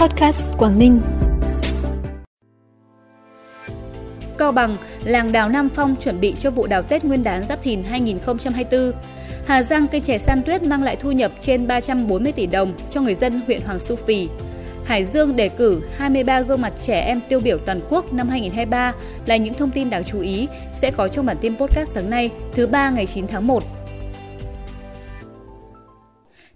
Podcast Quảng Ninh. Cao Bằng, làng đào Nam Phong chuẩn bị cho vụ đào Tết Nguyên đán Giáp Thìn 2024. Hà Giang cây chè san tuyết mang lại thu nhập trên 340 tỷ đồng cho người dân huyện Hoàng Su Phi. Hải Dương đề cử 23 gương mặt trẻ em tiêu biểu toàn quốc năm 2023 là những thông tin đáng chú ý sẽ có trong bản tin podcast sáng nay, thứ ba ngày 9 tháng 1.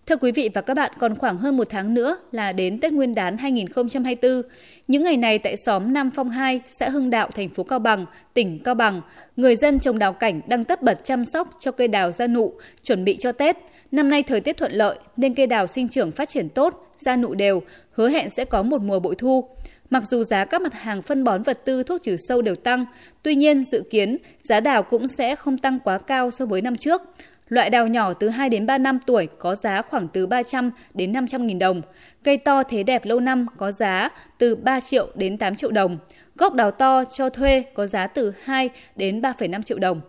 Thưa quý vị và các bạn, còn khoảng hơn một tháng nữa là đến Tết Nguyên đán 2024. Những ngày này tại xóm Nam Phong 2, xã Hưng Đạo, thành phố Cao Bằng, tỉnh Cao Bằng, người dân trồng đào cảnh đang tất bật chăm sóc cho cây đào ra nụ, chuẩn bị cho Tết. Năm nay thời tiết thuận lợi nên cây đào sinh trưởng phát triển tốt, ra nụ đều, hứa hẹn sẽ có một mùa bội thu. Mặc dù giá các mặt hàng phân bón vật tư thuốc trừ sâu đều tăng, tuy nhiên dự kiến giá đào cũng sẽ không tăng quá cao so với năm trước. Loại đào nhỏ từ 2 đến 3 năm tuổi có giá khoảng từ 300 đến 500 nghìn đồng. Cây to thế đẹp lâu năm có giá từ 3 triệu đến 8 triệu đồng. Gốc đào to cho thuê có giá từ 2 đến 3,5 triệu đồng.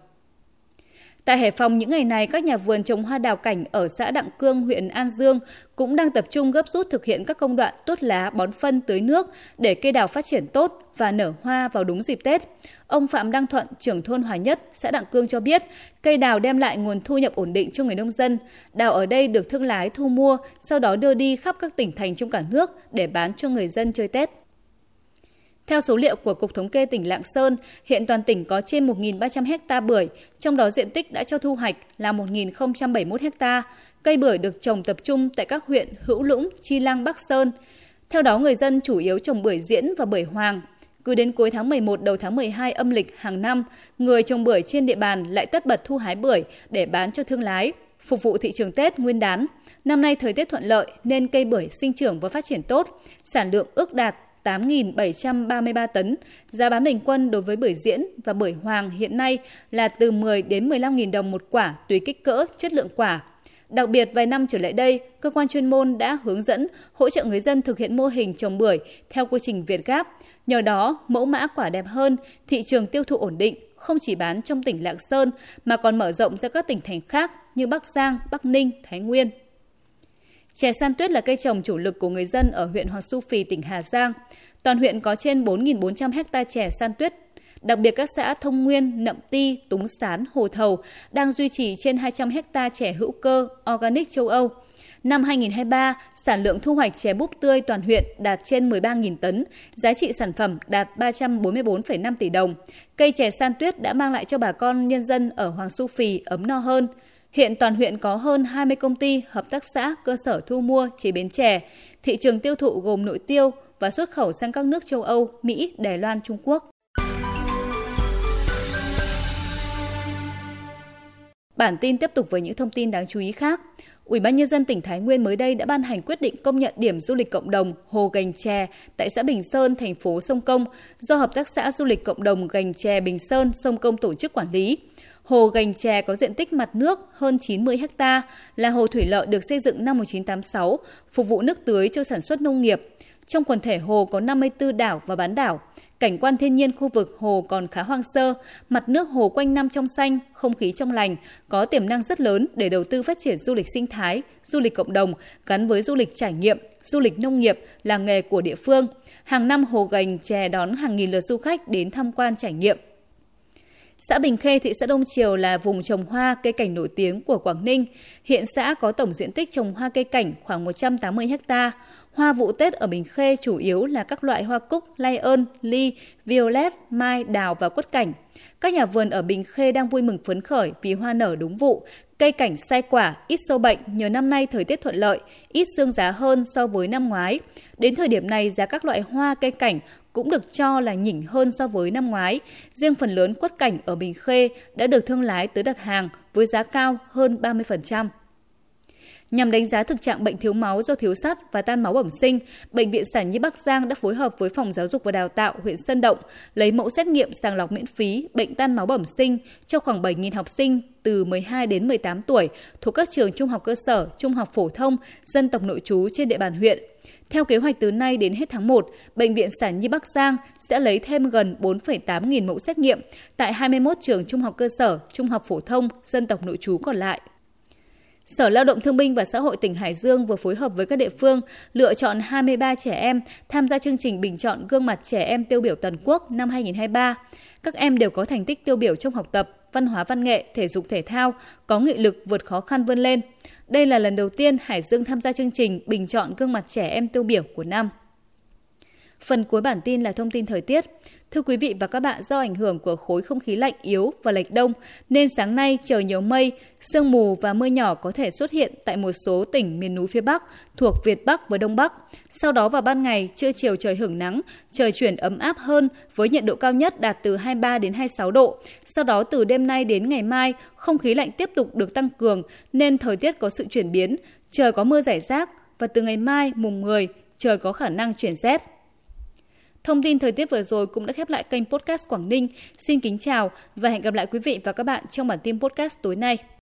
Tại Hải Phòng những ngày này, các nhà vườn trồng hoa đào cảnh ở xã Đặng Cương, huyện An Dương cũng đang tập trung gấp rút thực hiện các công đoạn tuốt lá, bón phân, tưới nước để cây đào phát triển tốt và nở hoa vào đúng dịp Tết. Ông Phạm Đăng Thuận, trưởng thôn Hòa Nhất, xã Đặng Cương cho biết, cây đào đem lại nguồn thu nhập ổn định cho người nông dân. Đào ở đây được thương lái thu mua, sau đó đưa đi khắp các tỉnh thành trong cả nước để bán cho người dân chơi Tết. Theo số liệu của Cục Thống kê tỉnh Lạng Sơn, hiện toàn tỉnh có trên 1.300 ha bưởi, trong đó diện tích đã cho thu hoạch là 1.071 ha. Cây bưởi được trồng tập trung tại các huyện Hữu Lũng, Chi Lăng, Bắc Sơn. Theo đó, người dân chủ yếu trồng bưởi diễn và bưởi hoàng. Cứ đến cuối tháng 11 đầu tháng 12 âm lịch hàng năm, người trồng bưởi trên địa bàn lại tất bật thu hái bưởi để bán cho thương lái, phục vụ thị trường Tết nguyên đán. Năm nay thời tiết thuận lợi nên cây bưởi sinh trưởng và phát triển tốt, sản lượng ước đạt 8.733 tấn. Giá bán bình quân đối với bưởi diễn và bưởi hoàng hiện nay là từ 10 đến 15.000 đồng một quả tùy kích cỡ, chất lượng quả. Đặc biệt vài năm trở lại đây, cơ quan chuyên môn đã hướng dẫn hỗ trợ người dân thực hiện mô hình trồng bưởi theo quy trình Việt Gáp. Nhờ đó, mẫu mã quả đẹp hơn, thị trường tiêu thụ ổn định, không chỉ bán trong tỉnh Lạng Sơn mà còn mở rộng ra các tỉnh thành khác như Bắc Giang, Bắc Ninh, Thái Nguyên. Chè san tuyết là cây trồng chủ lực của người dân ở huyện Hoàng Su Phi, tỉnh Hà Giang. Toàn huyện có trên 4.400 hecta chè san tuyết. Đặc biệt các xã Thông Nguyên, Nậm Ti, Túng Sán, Hồ Thầu đang duy trì trên 200 hecta chè hữu cơ organic châu Âu. Năm 2023, sản lượng thu hoạch chè búp tươi toàn huyện đạt trên 13.000 tấn, giá trị sản phẩm đạt 344,5 tỷ đồng. Cây chè san tuyết đã mang lại cho bà con nhân dân ở Hoàng Su Phì ấm no hơn. Hiện toàn huyện có hơn 20 công ty, hợp tác xã, cơ sở thu mua, chế biến chè. Thị trường tiêu thụ gồm nội tiêu và xuất khẩu sang các nước châu Âu, Mỹ, Đài Loan, Trung Quốc. Bản tin tiếp tục với những thông tin đáng chú ý khác. Ủy ban nhân dân tỉnh Thái Nguyên mới đây đã ban hành quyết định công nhận điểm du lịch cộng đồng Hồ Gành Chè tại xã Bình Sơn, thành phố Sông Công do Hợp tác xã Du lịch Cộng đồng Gành Chè Bình Sơn, Sông Công tổ chức quản lý. Hồ Gành Chè có diện tích mặt nước hơn 90 ha, là hồ thủy lợi được xây dựng năm 1986, phục vụ nước tưới cho sản xuất nông nghiệp. Trong quần thể hồ có 54 đảo và bán đảo. Cảnh quan thiên nhiên khu vực hồ còn khá hoang sơ, mặt nước hồ quanh năm trong xanh, không khí trong lành, có tiềm năng rất lớn để đầu tư phát triển du lịch sinh thái, du lịch cộng đồng gắn với du lịch trải nghiệm, du lịch nông nghiệp, làng nghề của địa phương. Hàng năm hồ gành chè đón hàng nghìn lượt du khách đến tham quan trải nghiệm. Xã Bình Khê, thị xã Đông Triều là vùng trồng hoa cây cảnh nổi tiếng của Quảng Ninh. Hiện xã có tổng diện tích trồng hoa cây cảnh khoảng 180 ha. Hoa vụ Tết ở Bình Khê chủ yếu là các loại hoa cúc, lay ơn, ly, violet, mai, đào và quất cảnh. Các nhà vườn ở Bình Khê đang vui mừng phấn khởi vì hoa nở đúng vụ, cây cảnh sai quả, ít sâu bệnh nhờ năm nay thời tiết thuận lợi, ít xương giá hơn so với năm ngoái. Đến thời điểm này, giá các loại hoa cây cảnh cũng được cho là nhỉnh hơn so với năm ngoái. Riêng phần lớn quất cảnh ở Bình Khê đã được thương lái tới đặt hàng với giá cao hơn 30%. Nhằm đánh giá thực trạng bệnh thiếu máu do thiếu sắt và tan máu bẩm sinh, Bệnh viện Sản Nhi Bắc Giang đã phối hợp với Phòng Giáo dục và Đào tạo huyện Sơn Động lấy mẫu xét nghiệm sàng lọc miễn phí bệnh tan máu bẩm sinh cho khoảng 7.000 học sinh từ 12 đến 18 tuổi thuộc các trường trung học cơ sở, trung học phổ thông, dân tộc nội trú trên địa bàn huyện. Theo kế hoạch từ nay đến hết tháng 1, Bệnh viện Sản Nhi Bắc Giang sẽ lấy thêm gần 4,8 nghìn mẫu xét nghiệm tại 21 trường trung học cơ sở, trung học phổ thông, dân tộc nội trú còn lại. Sở Lao động Thương binh và Xã hội tỉnh Hải Dương vừa phối hợp với các địa phương lựa chọn 23 trẻ em tham gia chương trình bình chọn gương mặt trẻ em tiêu biểu toàn quốc năm 2023. Các em đều có thành tích tiêu biểu trong học tập, văn hóa văn nghệ, thể dục thể thao, có nghị lực vượt khó khăn vươn lên. Đây là lần đầu tiên Hải Dương tham gia chương trình bình chọn gương mặt trẻ em tiêu biểu của năm. Phần cuối bản tin là thông tin thời tiết. Thưa quý vị và các bạn, do ảnh hưởng của khối không khí lạnh yếu và lệch đông nên sáng nay trời nhiều mây, sương mù và mưa nhỏ có thể xuất hiện tại một số tỉnh miền núi phía Bắc thuộc Việt Bắc và Đông Bắc. Sau đó vào ban ngày, trưa chiều trời hưởng nắng, trời chuyển ấm áp hơn với nhiệt độ cao nhất đạt từ 23 đến 26 độ. Sau đó từ đêm nay đến ngày mai, không khí lạnh tiếp tục được tăng cường nên thời tiết có sự chuyển biến, trời có mưa rải rác và từ ngày mai mùng 10 trời có khả năng chuyển rét. Thông tin thời tiết vừa rồi cũng đã khép lại kênh podcast Quảng Ninh. Xin kính chào và hẹn gặp lại quý vị và các bạn trong bản tin podcast tối nay.